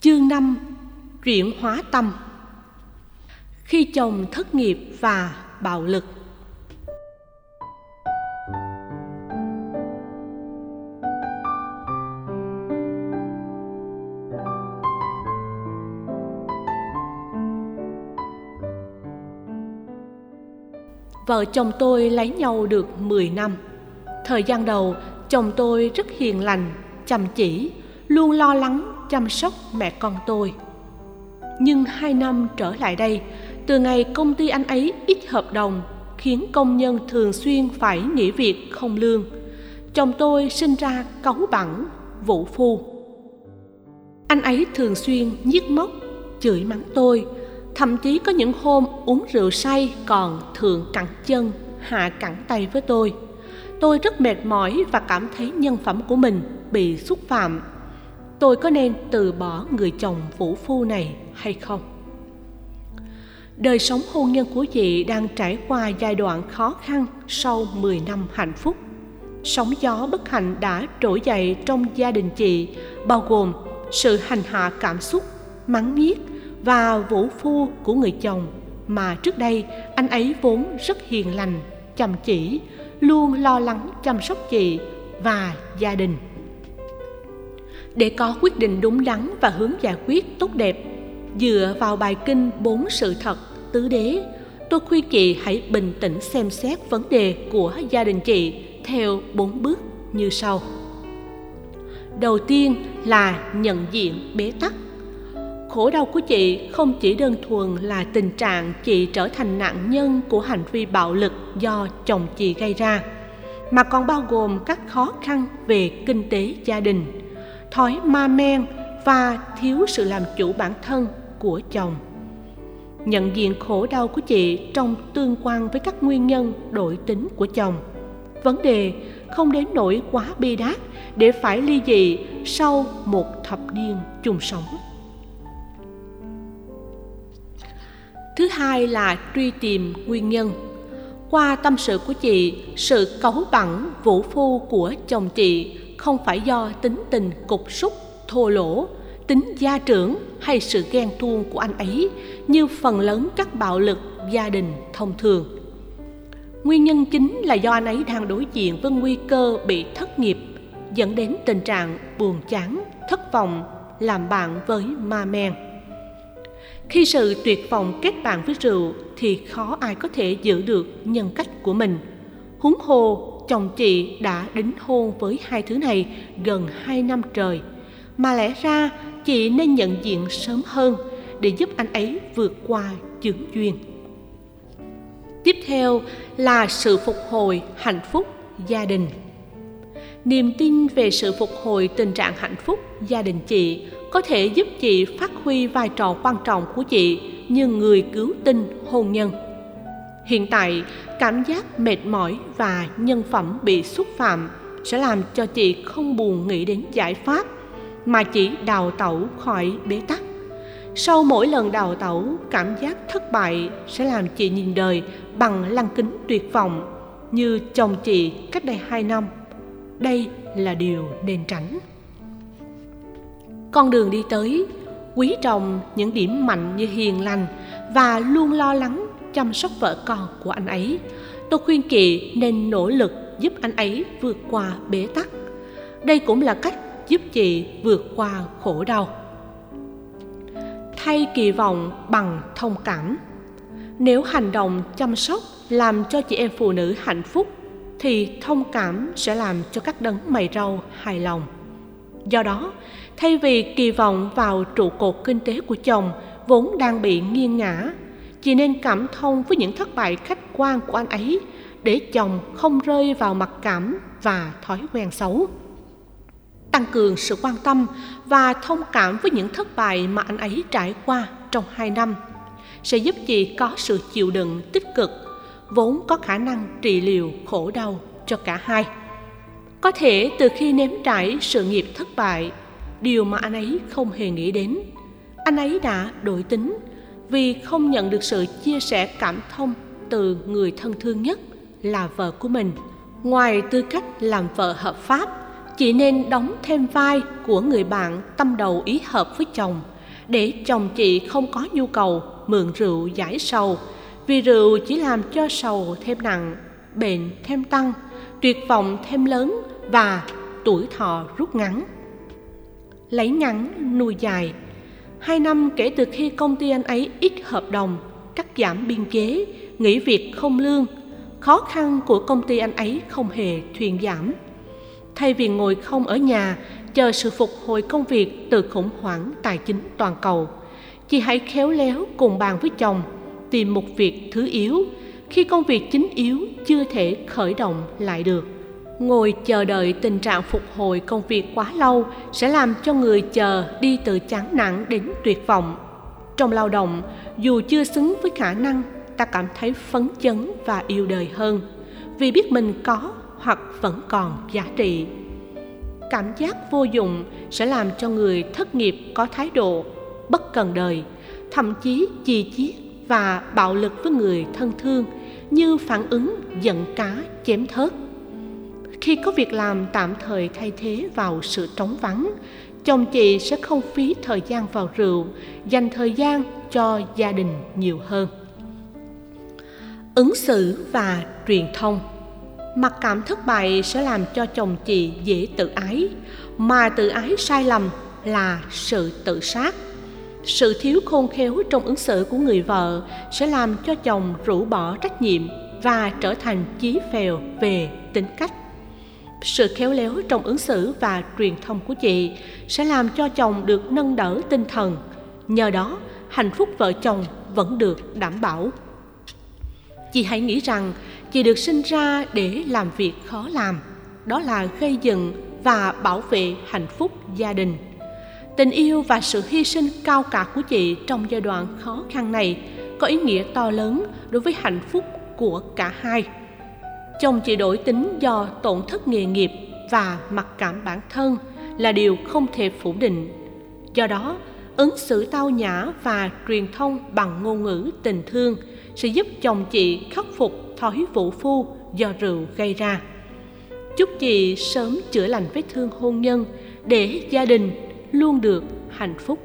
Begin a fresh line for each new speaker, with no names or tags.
Chương 5 Chuyển hóa tâm Khi chồng thất nghiệp và bạo lực Vợ chồng tôi lấy nhau được 10 năm. Thời gian đầu, chồng tôi rất hiền lành, chăm chỉ, luôn lo lắng chăm sóc mẹ con tôi. Nhưng hai năm trở lại đây, từ ngày công ty anh ấy ít hợp đồng khiến công nhân thường xuyên phải nghỉ việc không lương, chồng tôi sinh ra cáu bẳn, vũ phu. Anh ấy thường xuyên nhiếc móc, chửi mắng tôi, thậm chí có những hôm uống rượu say còn thường cẳng chân hạ cẳng tay với tôi tôi rất mệt mỏi và cảm thấy nhân phẩm của mình bị xúc phạm tôi có nên từ bỏ người chồng vũ phu này hay không? Đời sống hôn nhân của chị đang trải qua giai đoạn khó khăn sau 10 năm hạnh phúc. Sóng gió bất hạnh đã trỗi dậy trong gia đình chị bao gồm sự hành hạ cảm xúc, mắng nhiếc và vũ phu của người chồng mà trước đây anh ấy vốn rất hiền lành, chăm chỉ, luôn lo lắng chăm sóc chị và gia đình để có quyết định đúng đắn và hướng giải quyết tốt đẹp. Dựa vào bài kinh bốn sự thật, tứ đế, tôi khuyên chị hãy bình tĩnh xem xét vấn đề của gia đình chị theo bốn bước như sau. Đầu tiên là nhận diện bế tắc. Khổ đau của chị không chỉ đơn thuần là tình trạng chị trở thành nạn nhân của hành vi bạo lực do chồng chị gây ra, mà còn bao gồm các khó khăn về kinh tế gia đình thói ma men và thiếu sự làm chủ bản thân của chồng. Nhận diện khổ đau của chị trong tương quan với các nguyên nhân đổi tính của chồng. Vấn đề không đến nỗi quá bi đát để phải ly dị sau một thập niên chung sống. Thứ hai là truy tìm nguyên nhân. Qua tâm sự của chị, sự cấu bẳn vũ phu của chồng chị không phải do tính tình cục súc, thô lỗ, tính gia trưởng hay sự ghen tuông của anh ấy, như phần lớn các bạo lực gia đình thông thường. Nguyên nhân chính là do anh ấy đang đối diện với nguy cơ bị thất nghiệp, dẫn đến tình trạng buồn chán, thất vọng, làm bạn với ma men. Khi sự tuyệt vọng kết bạn với rượu thì khó ai có thể giữ được nhân cách của mình. Huống hồ chồng chị đã đính hôn với hai thứ này gần hai năm trời. Mà lẽ ra, chị nên nhận diện sớm hơn để giúp anh ấy vượt qua chứng duyên. Tiếp theo là sự phục hồi hạnh phúc gia đình. Niềm tin về sự phục hồi tình trạng hạnh phúc gia đình chị có thể giúp chị phát huy vai trò quan trọng của chị như người cứu tinh hôn nhân. Hiện tại cảm giác mệt mỏi và nhân phẩm bị xúc phạm sẽ làm cho chị không buồn nghĩ đến giải pháp mà chỉ đào tẩu khỏi bế tắc. Sau mỗi lần đào tẩu, cảm giác thất bại sẽ làm chị nhìn đời bằng lăng kính tuyệt vọng như chồng chị cách đây hai năm. Đây là điều nên tránh. Con đường đi tới, quý trọng những điểm mạnh như hiền lành và luôn lo lắng chăm sóc vợ con của anh ấy. Tôi khuyên chị nên nỗ lực giúp anh ấy vượt qua bế tắc. Đây cũng là cách giúp chị vượt qua khổ đau. Thay kỳ vọng bằng thông cảm. Nếu hành động chăm sóc làm cho chị em phụ nữ hạnh phúc, thì thông cảm sẽ làm cho các đấng mày rau hài lòng. Do đó, thay vì kỳ vọng vào trụ cột kinh tế của chồng vốn đang bị nghiêng ngã chị nên cảm thông với những thất bại khách quan của anh ấy, để chồng không rơi vào mặc cảm và thói quen xấu. Tăng cường sự quan tâm và thông cảm với những thất bại mà anh ấy trải qua trong hai năm sẽ giúp chị có sự chịu đựng tích cực, vốn có khả năng trị liệu khổ đau cho cả hai. Có thể từ khi nếm trải sự nghiệp thất bại, điều mà anh ấy không hề nghĩ đến, anh ấy đã đổi tính vì không nhận được sự chia sẻ cảm thông từ người thân thương nhất là vợ của mình. Ngoài tư cách làm vợ hợp pháp, chị nên đóng thêm vai của người bạn tâm đầu ý hợp với chồng. Để chồng chị không có nhu cầu mượn rượu giải sầu, vì rượu chỉ làm cho sầu thêm nặng, bệnh thêm tăng, tuyệt vọng thêm lớn và tuổi thọ rút ngắn. Lấy ngắn nuôi dài hai năm kể từ khi công ty anh ấy ít hợp đồng, cắt giảm biên chế, nghỉ việc không lương, khó khăn của công ty anh ấy không hề thuyên giảm. Thay vì ngồi không ở nhà, chờ sự phục hồi công việc từ khủng hoảng tài chính toàn cầu, chị hãy khéo léo cùng bàn với chồng tìm một việc thứ yếu khi công việc chính yếu chưa thể khởi động lại được ngồi chờ đợi tình trạng phục hồi công việc quá lâu sẽ làm cho người chờ đi từ chán nản đến tuyệt vọng. Trong lao động, dù chưa xứng với khả năng, ta cảm thấy phấn chấn và yêu đời hơn, vì biết mình có hoặc vẫn còn giá trị. Cảm giác vô dụng sẽ làm cho người thất nghiệp có thái độ, bất cần đời, thậm chí chì chiết và bạo lực với người thân thương như phản ứng giận cá chém thớt khi có việc làm tạm thời thay thế vào sự trống vắng, chồng chị sẽ không phí thời gian vào rượu, dành thời gian cho gia đình nhiều hơn. Ứng xử và truyền thông. Mặc cảm thất bại sẽ làm cho chồng chị dễ tự ái, mà tự ái sai lầm là sự tự sát. Sự thiếu khôn khéo trong ứng xử của người vợ sẽ làm cho chồng rũ bỏ trách nhiệm và trở thành chí phèo về tính cách sự khéo léo trong ứng xử và truyền thông của chị sẽ làm cho chồng được nâng đỡ tinh thần. Nhờ đó, hạnh phúc vợ chồng vẫn được đảm bảo. Chị hãy nghĩ rằng chị được sinh ra để làm việc khó làm. Đó là gây dựng và bảo vệ hạnh phúc gia đình. Tình yêu và sự hy sinh cao cả của chị trong giai đoạn khó khăn này có ý nghĩa to lớn đối với hạnh phúc của cả hai chồng chị đổi tính do tổn thất nghề nghiệp và mặc cảm bản thân là điều không thể phủ định. Do đó, ứng xử tao nhã và truyền thông bằng ngôn ngữ tình thương sẽ giúp chồng chị khắc phục thói vũ phu do rượu gây ra. Chúc chị sớm chữa lành vết thương hôn nhân để gia đình luôn được hạnh phúc.